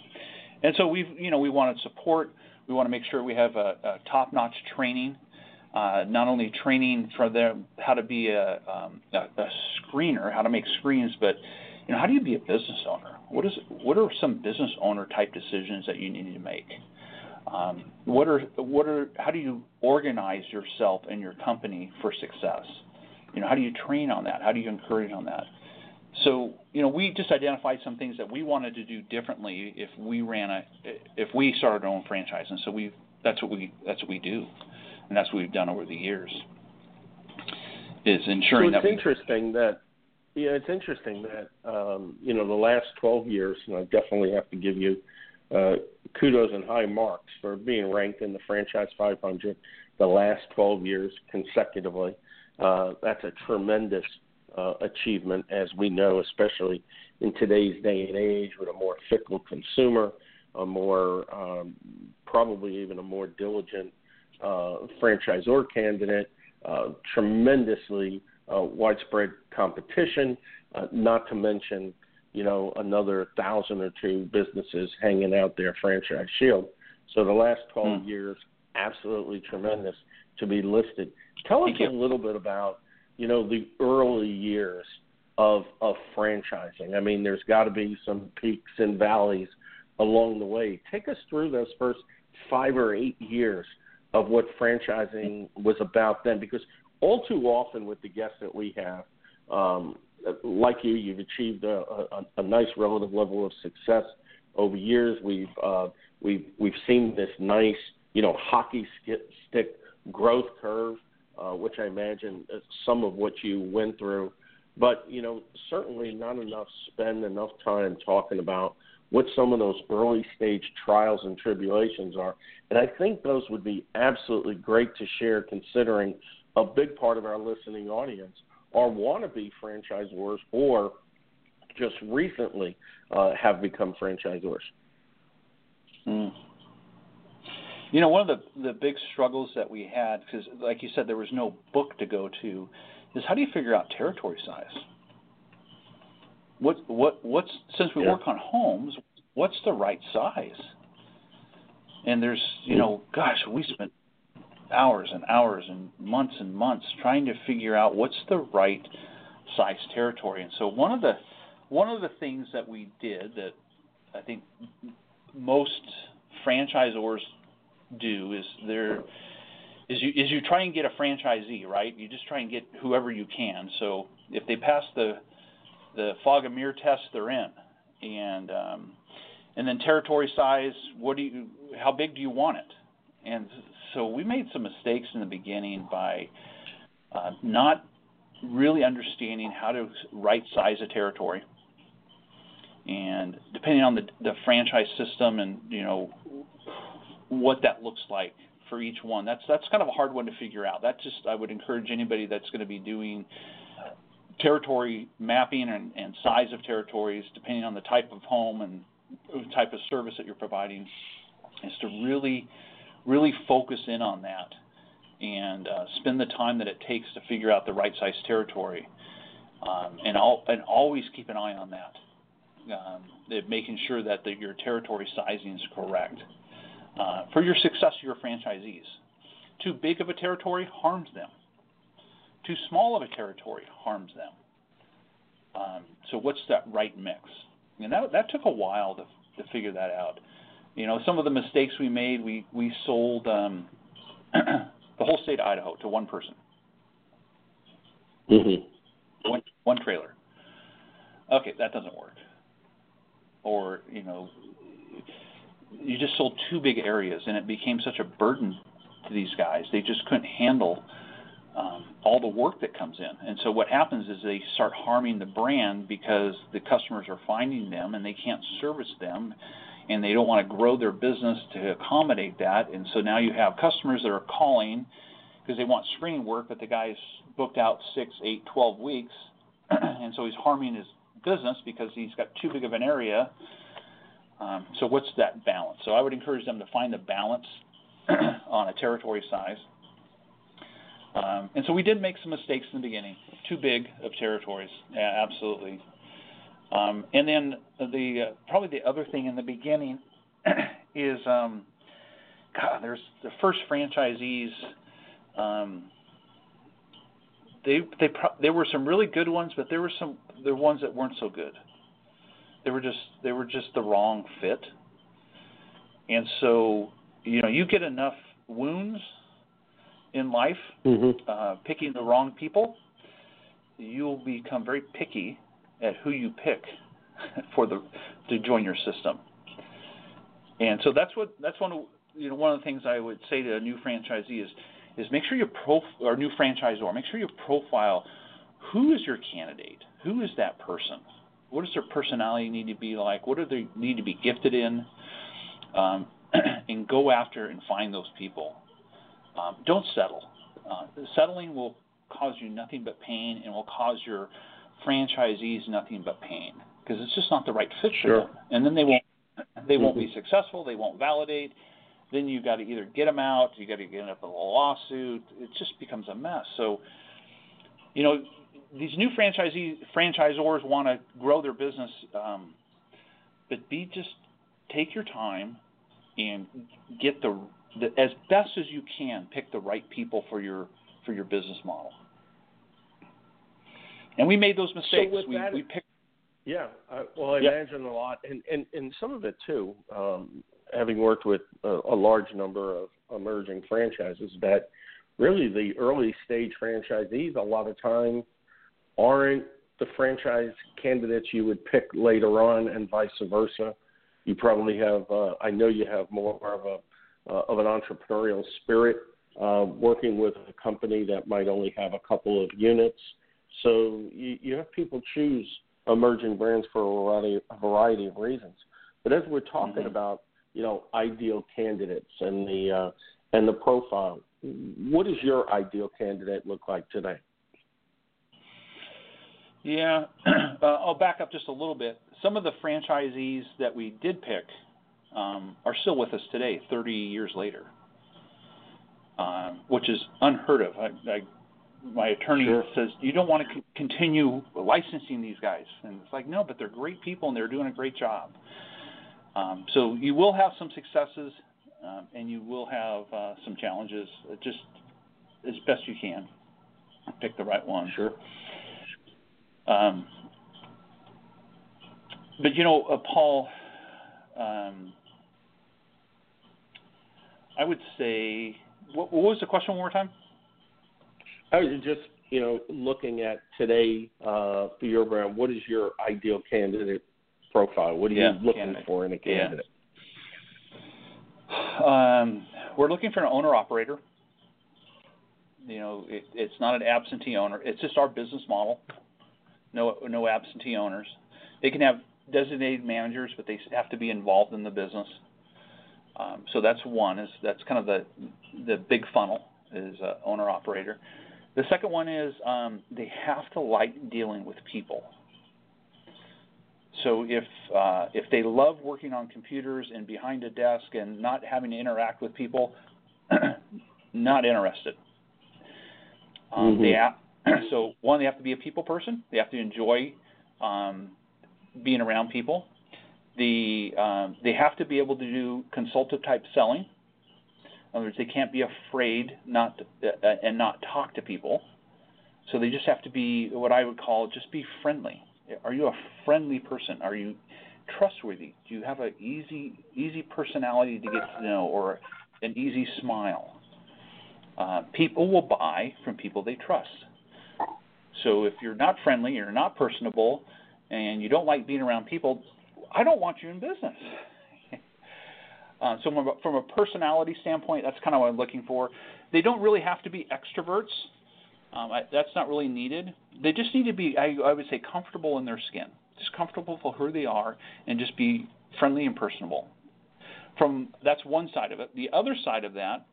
and so we've, you know, we wanted support. We want to make sure we have a, a top-notch training. Uh, not only training for them how to be a, um, a, a screener, how to make screens, but you know, how do you be a business owner? What is what are some business owner type decisions that you need to make? Um, what are what are how do you organize yourself and your company for success? You know, how do you train on that? How do you encourage on that? So, you know, we just identified some things that we wanted to do differently if we ran a if we started our own franchise, and so we that's what we that's what we do, and that's what we've done over the years. Is ensuring so it's that interesting that yeah, it's interesting that um, you know the last 12 years, and I definitely have to give you uh, kudos and high marks for being ranked in the franchise 500 the last 12 years consecutively. Uh, that's a tremendous uh, achievement, as we know, especially in today's day and age with a more fickle consumer, a more um, probably even a more diligent uh, franchisor candidate, uh, tremendously uh, widespread competition, uh, not to mention, you know, another thousand or two businesses hanging out their franchise shield. So the last 12 mm. years, absolutely tremendous to be listed. Tell us a little bit about, you know, the early years of of franchising. I mean, there's got to be some peaks and valleys along the way. Take us through those first five or eight years of what franchising was about then, because all too often with the guests that we have, um, like you, you've achieved a, a, a nice relative level of success over years. We've uh, we've we've seen this nice, you know, hockey stick growth curve, uh, which I imagine some of what you went through. But you know, certainly not enough spend enough time talking about what some of those early stage trials and tribulations are. And I think those would be absolutely great to share, considering a big part of our listening audience are wannabe franchisors or just recently uh, have become franchisors. Mm. You know, one of the the big struggles that we had, because like you said, there was no book to go to, is how do you figure out territory size? What what what's since we yeah. work on homes, what's the right size? And there's you know, gosh, we spent hours and hours and months and months trying to figure out what's the right size territory. And so one of the one of the things that we did that I think most franchisors do is there is you is you try and get a franchisee right. You just try and get whoever you can. So if they pass the the fog and mirror test, they're in. And um, and then territory size. What do you? How big do you want it? And so we made some mistakes in the beginning by uh, not really understanding how to right size a territory. And depending on the, the franchise system and you know what that looks like for each one. That's that's kind of a hard one to figure out. That just I would encourage anybody that's going to be doing territory mapping and, and size of territories, depending on the type of home and type of service that you're providing, is to really, really focus in on that and uh, spend the time that it takes to figure out the right size territory, um, and all, and always keep an eye on that, um, making sure that the, your territory sizing is correct uh, for your success of your franchisees. Too big of a territory harms them. Too small of a territory harms them. Um, so what's that right mix? And that that took a while to to figure that out. You know, some of the mistakes we made, we we sold um, the whole state of Idaho to one person. Mm-hmm. One one trailer. Okay, that doesn't work. Or you know, you just sold two big areas, and it became such a burden to these guys. They just couldn't handle um, all the work that comes in. And so what happens is they start harming the brand because the customers are finding them and they can't service them and they don't want to grow their business to accommodate that. And so now you have customers that are calling because they want screening work, but the guy's booked out six, eight, twelve weeks. and so he's harming his business because he's got too big of an area. Um, so what's that balance? So I would encourage them to find the balance on a territory size um, and so we did make some mistakes in the beginning, too big of territories, yeah, absolutely. Um, and then the uh, probably the other thing in the beginning is um, God, there's the first franchisees. Um, they they pro- there were some really good ones, but there were some there ones that weren't so good. They were just they were just the wrong fit. And so you know you get enough wounds in life, mm-hmm. uh, picking the wrong people, you'll become very picky at who you pick for the to join your system. And so that's what that's one of you know one of the things I would say to a new franchisee is is make sure you pro or new franchisor make sure you profile who is your candidate, who is that person, what does their personality need to be like, what do they need to be gifted in, um, and go after and find those people. Um, don't settle. Uh, settling will cause you nothing but pain and will cause your franchisees nothing but pain because it's just not the right fit sure. for them. And then they won't they won't mm-hmm. be successful. They won't validate. Then you got to either get them out. You got to get up a lawsuit. It just becomes a mess. So, you know, these new franchisee franchisors want to grow their business, um, but be just take your time and get the the, as best as you can, pick the right people for your for your business model. And we made those mistakes. So we, that, we picked. Yeah, I, well, I yeah. imagine a lot, and and and some of it too. Um, having worked with a, a large number of emerging franchises, that really the early stage franchisees a lot of time aren't the franchise candidates you would pick later on, and vice versa. You probably have. Uh, I know you have more of a uh, of an entrepreneurial spirit, uh, working with a company that might only have a couple of units. So you, you have people choose emerging brands for a variety, a variety of reasons. But as we're talking mm-hmm. about, you know, ideal candidates and the uh, and the profile, what does your ideal candidate look like today? Yeah, uh, I'll back up just a little bit. Some of the franchisees that we did pick um, are still with us today, 30 years later, um, which is unheard of. I, I, my attorney says you don't want to c- continue licensing these guys, and it's like no, but they're great people and they're doing a great job. Um, so you will have some successes, um, and you will have uh, some challenges. Just as best you can, pick the right one. Sure. Um, but you know, uh, Paul, um, I would say, what, what was the question one more time? I was just, you know, looking at today uh, for your brand. What is your ideal candidate profile? What are yeah, you looking candidate. for in a candidate? Yeah. Um, we're looking for an owner operator. You know, it, it's not an absentee owner. It's just our business model. No, no absentee owners. They can have designated managers, but they have to be involved in the business. Um, so that's one. Is that's kind of the the big funnel is uh, owner operator. The second one is um, they have to like dealing with people. So if uh, if they love working on computers and behind a desk and not having to interact with people, not interested. Um, mm-hmm. They so one they have to be a people person. They have to enjoy um, being around people. The um, they have to be able to do consultative type selling. In other words, they can't be afraid not to, uh, and not talk to people. So they just have to be what I would call just be friendly. Are you a friendly person? Are you trustworthy? Do you have an easy easy personality to get to know or an easy smile? Uh, people will buy from people they trust. So if you're not friendly, you're not personable, and you don't like being around people, I don't want you in business. uh, so from a, from a personality standpoint, that's kind of what I'm looking for. They don't really have to be extroverts. Um, I, that's not really needed. They just need to be, I, I would say, comfortable in their skin, just comfortable for who they are, and just be friendly and personable. From that's one side of it. The other side of that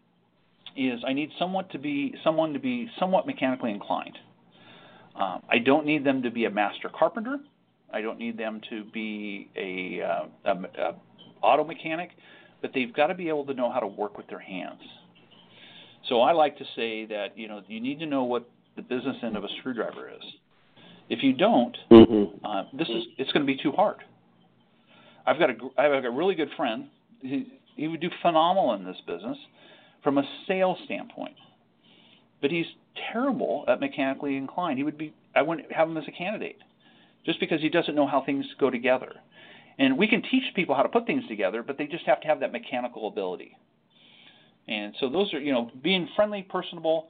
is I need someone to be someone to be somewhat mechanically inclined. Um, I don't need them to be a master carpenter. I don't need them to be a, uh, a, a auto mechanic, but they've got to be able to know how to work with their hands. So I like to say that you know you need to know what the business end of a screwdriver is. If you don't, mm-hmm. uh, this is it's going to be too hard. I've got a I have a really good friend. He, he would do phenomenal in this business from a sales standpoint, but he's terrible at mechanically inclined. He would be I wouldn't have him as a candidate just because he doesn't know how things go together. And we can teach people how to put things together, but they just have to have that mechanical ability. And so those are, you know, being friendly, personable,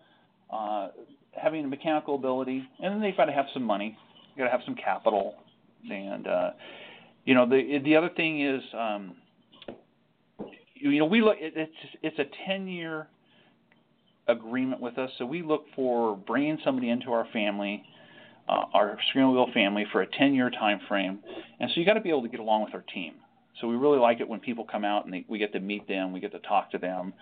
uh, having a mechanical ability, and then they've got to have some money, got to have some capital, and uh, you know, the the other thing is, um, you, you know, we look, it's it's a ten year agreement with us, so we look for bringing somebody into our family. Uh, our Screenmobile family for a 10 year time frame. And so you got to be able to get along with our team. So we really like it when people come out and they, we get to meet them, we get to talk to them,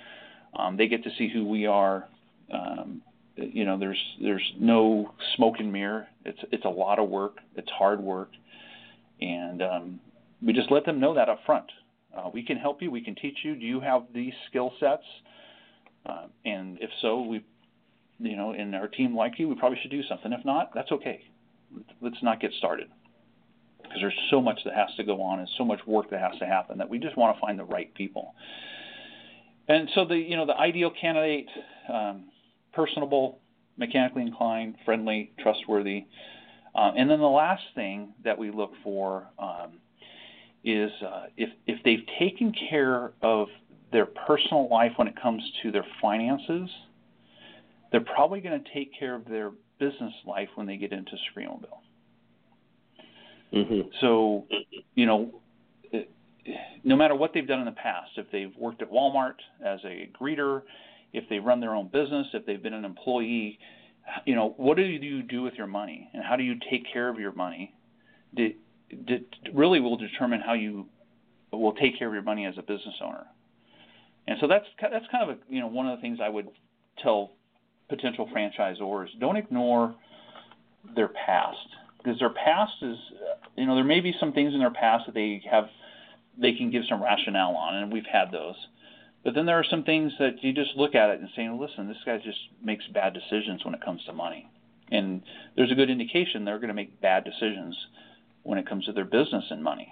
um, they get to see who we are. Um, you know, there's there's no smoke and mirror. It's it's a lot of work. It's hard work, and um, we just let them know that up front. Uh, we can help you. We can teach you. Do you have these skill sets? Uh, and if so, we, you know, in our team like you, we probably should do something. If not, that's okay. Let's not get started because there's so much that has to go on and so much work that has to happen that we just want to find the right people. And so the you know the ideal candidate, um, personable, mechanically inclined, friendly, trustworthy, uh, and then the last thing that we look for um, is uh, if if they've taken care of their personal life when it comes to their finances, they're probably going to take care of their business life when they get into Screenmobile. Mm-hmm. So, you know, no matter what they've done in the past, if they've worked at Walmart as a greeter, if they run their own business, if they've been an employee, you know, what do you do with your money and how do you take care of your money? Did, really will determine how you will take care of your money as a business owner. And so that's that's kind of a, you know one of the things I would tell potential franchisors: don't ignore their past because their past is you know there may be some things in their past that they have they can give some rationale on, and we've had those. But then there are some things that you just look at it and say, listen, this guy just makes bad decisions when it comes to money. And there's a good indication they're going to make bad decisions when it comes to their business and money.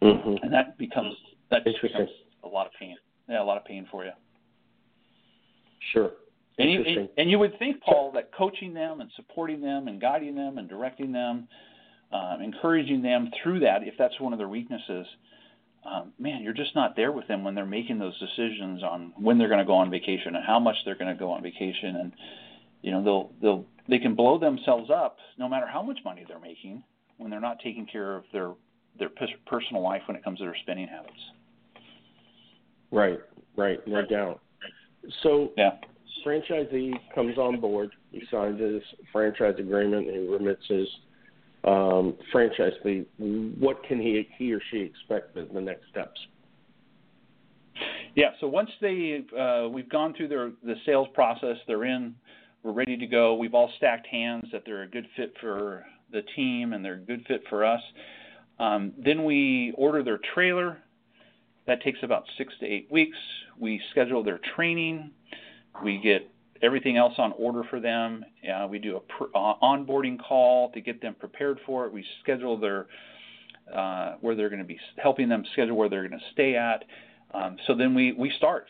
Mm-hmm. And that becomes that becomes a lot of pain. Yeah, a lot of pain for you. Sure. And you, and you would think, Paul, that coaching them and supporting them and guiding them and directing them um, encouraging them through that if that's one of their weaknesses. Um, man, you're just not there with them when they're making those decisions on when they're going to go on vacation and how much they're going to go on vacation, and you know they'll they'll they can blow themselves up no matter how much money they're making when they're not taking care of their their personal life when it comes to their spending habits. Right, right, no doubt. So, yeah. franchisee comes on board. He signs his franchise agreement. He remits his um, franchise fee, what can he he or she expect as the next steps? Yeah. So once they uh, we've gone through their the sales process, they're in, we're ready to go. We've all stacked hands that they're a good fit for the team and they're a good fit for us. Um, then we order their trailer. That takes about six to eight weeks. We schedule their training. We get everything else on order for them. Uh, we do a pr- uh, onboarding call to get them prepared for it. We schedule their uh, where they're going to be helping them schedule where they're going to stay at. Um, so then we we start.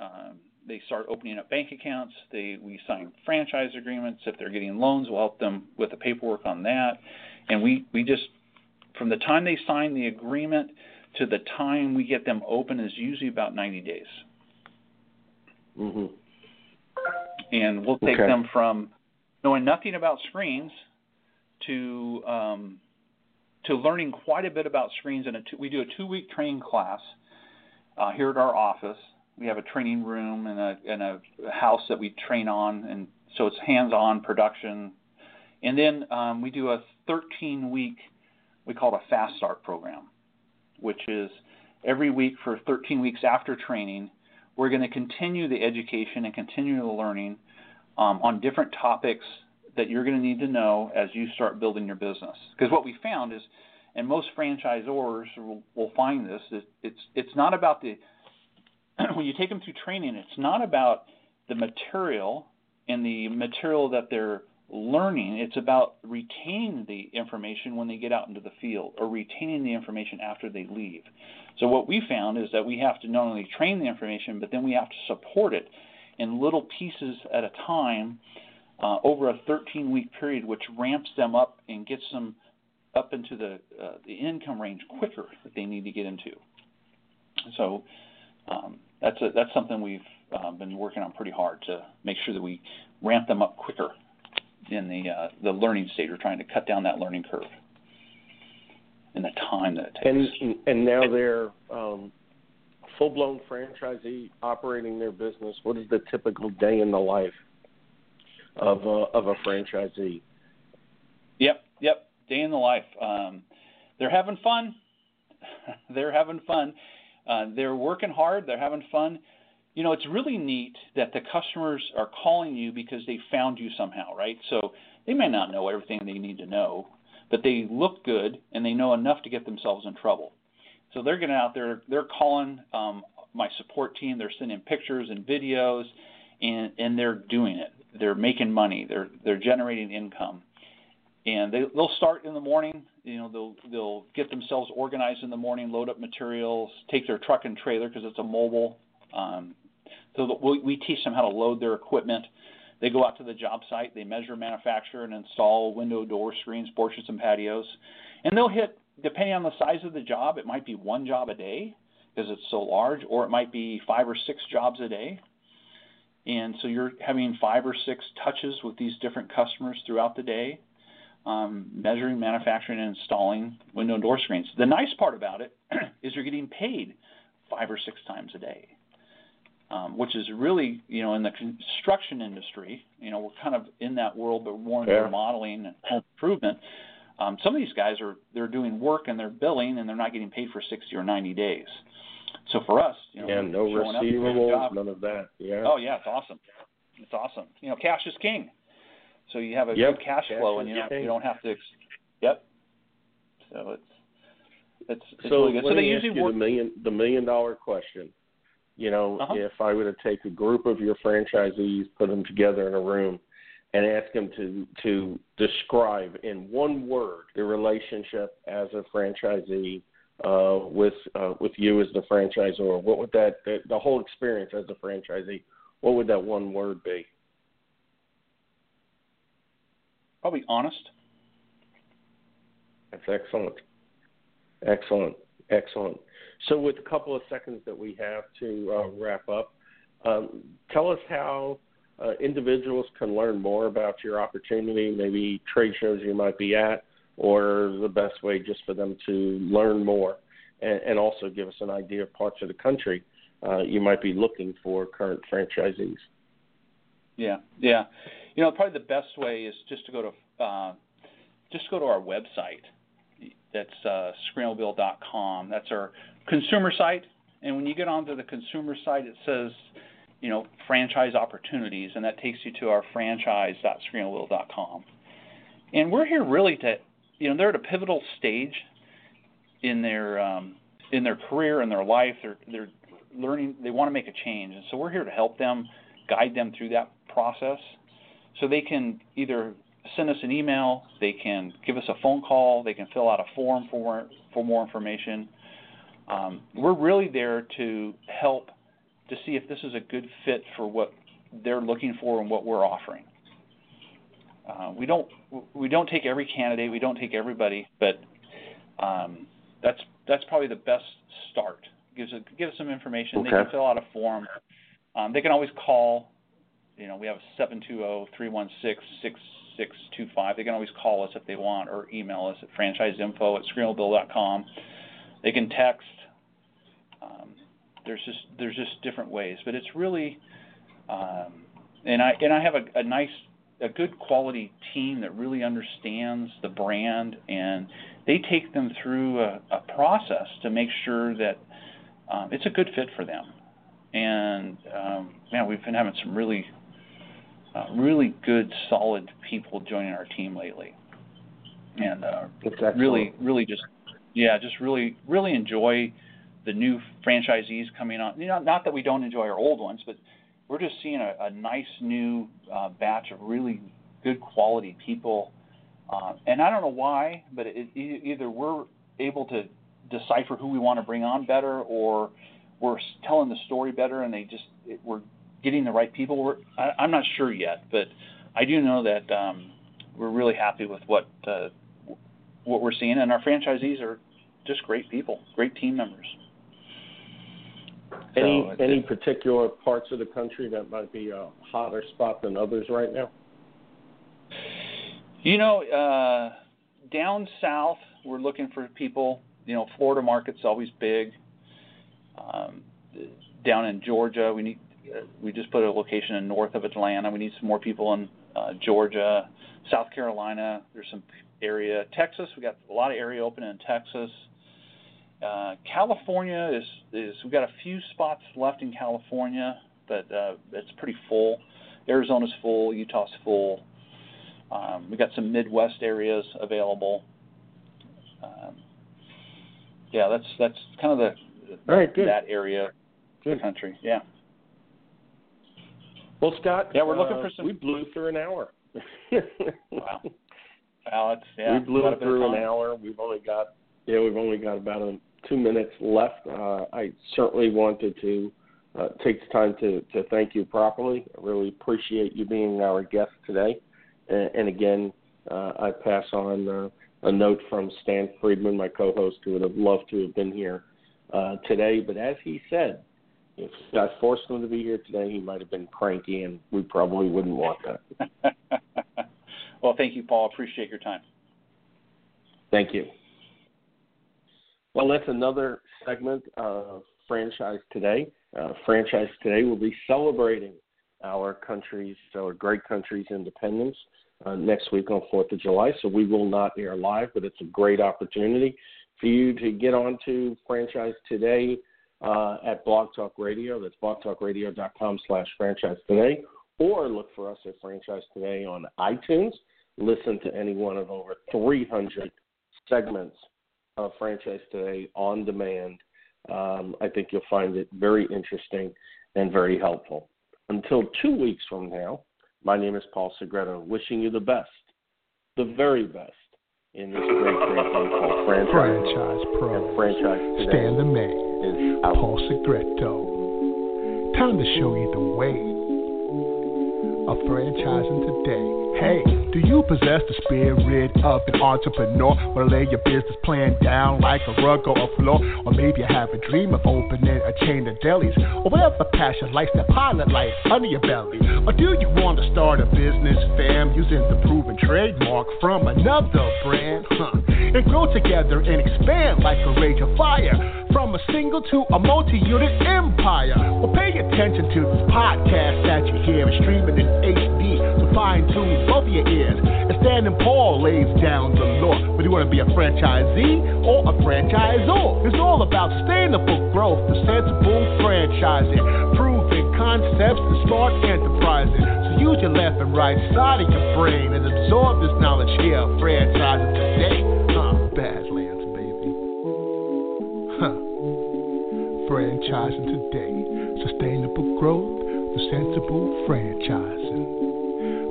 Um, they start opening up bank accounts. They we sign franchise agreements. If they're getting loans, we'll help them with the paperwork on that. And we we just from the time they sign the agreement to the time we get them open is usually about 90 days. Mm-hmm. And we'll take okay. them from knowing nothing about screens to um, to learning quite a bit about screens. And we do a two-week training class uh, here at our office. We have a training room and a, and a house that we train on, and so it's hands-on production. And then um, we do a 13-week, we call it a fast start program, which is every week for 13 weeks after training, we're going to continue the education and continue the learning um, on different topics that you're going to need to know as you start building your business. Because what we found is, and most franchisors will, will find this, is it's it's not about the when you take them through training, it's not about the material and the material that they're learning. It's about retaining the information when they get out into the field or retaining the information after they leave. So what we found is that we have to not only train the information, but then we have to support it in little pieces at a time uh, over a 13 week period, which ramps them up and gets them up into the uh, the income range quicker that they need to get into. So um, that's a, that's something we've uh, been working on pretty hard to make sure that we ramp them up quicker in the uh, the learning stage. We're trying to cut down that learning curve and the time that it takes. And and now they're um, full blown franchisee operating their business. What is the typical day in the life of a, of a franchisee? Yep, yep. Day in the life. Um, they're having fun. they're having fun. Uh, they're working hard. They're having fun. You know, it's really neat that the customers are calling you because they found you somehow, right? So they may not know everything they need to know, but they look good and they know enough to get themselves in trouble. So they're getting out there. They're calling um, my support team. They're sending pictures and videos, and and they're doing it. They're making money. They're they're generating income, and they they'll start in the morning. You know they'll they'll get themselves organized in the morning, load up materials, take their truck and trailer because it's a mobile. Um, so we, we teach them how to load their equipment. They go out to the job site. They measure, manufacture, and install window, door screens, porches, and patios, and they'll hit depending on the size of the job. It might be one job a day because it's so large, or it might be five or six jobs a day. And so you're having five or six touches with these different customers throughout the day, um, measuring, manufacturing, and installing window and door screens. The nice part about it is you're getting paid five or six times a day, um, which is really, you know, in the construction industry, you know, we're kind of in that world, but more in yeah. remodeling and home improvement. Um, some of these guys are they're doing work and they're billing and they're not getting paid for 60 or 90 days. So for us, you know, yeah, no receivables, none of that. Yeah. Oh yeah, it's awesome. It's awesome. You know, cash is king. So you have a yep. good cash, cash flow, and you don't, you don't have to. Yep. So it's it's, it's so really good. So they usually work the million the million dollar question. You know, uh-huh. if I were to take a group of your franchisees, put them together in a room, and ask them to to describe in one word the relationship as a franchisee uh, with uh, with you as the franchisor? What would that the, the whole experience as a franchisee? What would that one word be? Probably honest. That's excellent. Excellent. Excellent. So, with a couple of seconds that we have to uh, wrap up, um, tell us how uh, individuals can learn more about your opportunity, maybe trade shows you might be at, or the best way just for them to learn more and, and also give us an idea of parts of the country uh, you might be looking for current franchisees. Yeah, yeah. You know, probably the best way is just to go to uh, just go to our website. That's uh. That's our consumer site, And when you get onto the consumer site, it says, you know, franchise opportunities, and that takes you to our franchise.screenmobile.com. And we're here really to, you know, they're at a pivotal stage in their um, in their career and their life. They're they're learning. They want to make a change, and so we're here to help them, guide them through that process, so they can either send us an email, they can give us a phone call, they can fill out a form for more, for more information. Um, we're really there to help to see if this is a good fit for what they're looking for and what we're offering. Uh, we don't we don't take every candidate, we don't take everybody, but um, that's that's probably the best start. Gives a, gives some information. Okay. They can fill out a form. Um, they can always call. You know, we have 720-316-6625. They can always call us if they want, or email us at franchiseinfo at screenmobile.com. They can text. Um, there's just there's just different ways, but it's really, um, and I and I have a, a nice a good quality team that really understands the brand and they take them through a, a process to make sure that um, it's a good fit for them. And um, man, we've been having some really, uh, really good, solid people joining our team lately, and uh, really, really just, yeah, just really, really enjoy the new franchisees coming on. You know, not that we don't enjoy our old ones, but we're just seeing a, a nice new uh, batch of really good quality people. Uh, and I don't know why, but it, it, either we're able to decipher who we want to bring on better, or we're telling the story better, and they just it, we're getting the right people. We're, I, I'm not sure yet, but I do know that um, we're really happy with what uh, what we're seeing, and our franchisees are just great people, great team members. Any so any particular parts of the country that might be a hotter spot than others right now? You know, uh, down south, we're looking for people. You know, Florida market's always big. Um, down in Georgia, we need. We just put a location in north of Atlanta. We need some more people in uh, Georgia, South Carolina. There's some area. Texas, we got a lot of area open in Texas. Uh, California is is we've got a few spots left in California, but uh, it's pretty full. Arizona's full, Utah's full. Um, we got some Midwest areas available. Um, yeah, that's that's kind of the All right, good. that area good. the country. Yeah. Well, Scott. Yeah, we're looking uh, for some. We blew through an hour. wow. Wow, it's yeah. We blew through an hour. We've only got yeah, we've only got about a, two minutes left. Uh, I certainly wanted to uh, take the time to, to thank you properly. I really appreciate you being our guest today. And, and again, uh, I pass on uh, a note from Stan Friedman, my co-host, who would have loved to have been here uh, today. But as he said, if I forced him to be here today, he might have been cranky, and we probably wouldn't want that. well, thank you, Paul. Appreciate your time. Thank you. Well, that's another segment of Franchise Today. Uh, Franchise Today will be celebrating our country's, our great country's independence uh, next week on 4th of July. So we will not air live, but it's a great opportunity for you to get on to Franchise Today uh, at Blog Talk Radio. That's blogtalkradio.com slash franchise today. Or look for us at Franchise Today on iTunes. Listen to any one of over 300 segments of franchise today on demand. Um, I think you'll find it very interesting and very helpful. Until two weeks from now, my name is Paul Segreto, wishing you the best, the very best in this great, great thing called franchise. Franchise Pro. Franchise today Stan the man. Is. Paul Segreto. Time to show you the way of franchising today. Hey, do you possess the spirit of an entrepreneur? Or lay your business plan down like a rug or a floor? Or maybe you have a dream of opening a chain of delis? Or whatever passion lights that pilot light under your belly? Or do you want to start a business, fam, using the proven trademark from another brand? Huh. And grow together and expand like a rage of fire. From a single to a multi-unit empire. Well, pay attention to this podcast that you hear streaming in HD, so fine-tune both of your ears. And Stan and Paul lays down the law. Whether you want to be a franchisee or a franchisor, it's all about sustainable growth, the sensible franchising, proven concepts, the smart enterprising. So use your left and right side of your brain and absorb this knowledge here, franchising today. Uh, Badlands, baby. Huh franchising today. Sustainable growth through sensible franchising.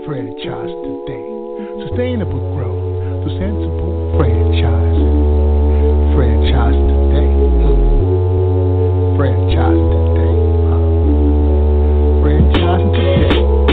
Franchise today. Sustainable growth through sensible franchising. Franchise today. Franchise today. Franchising today.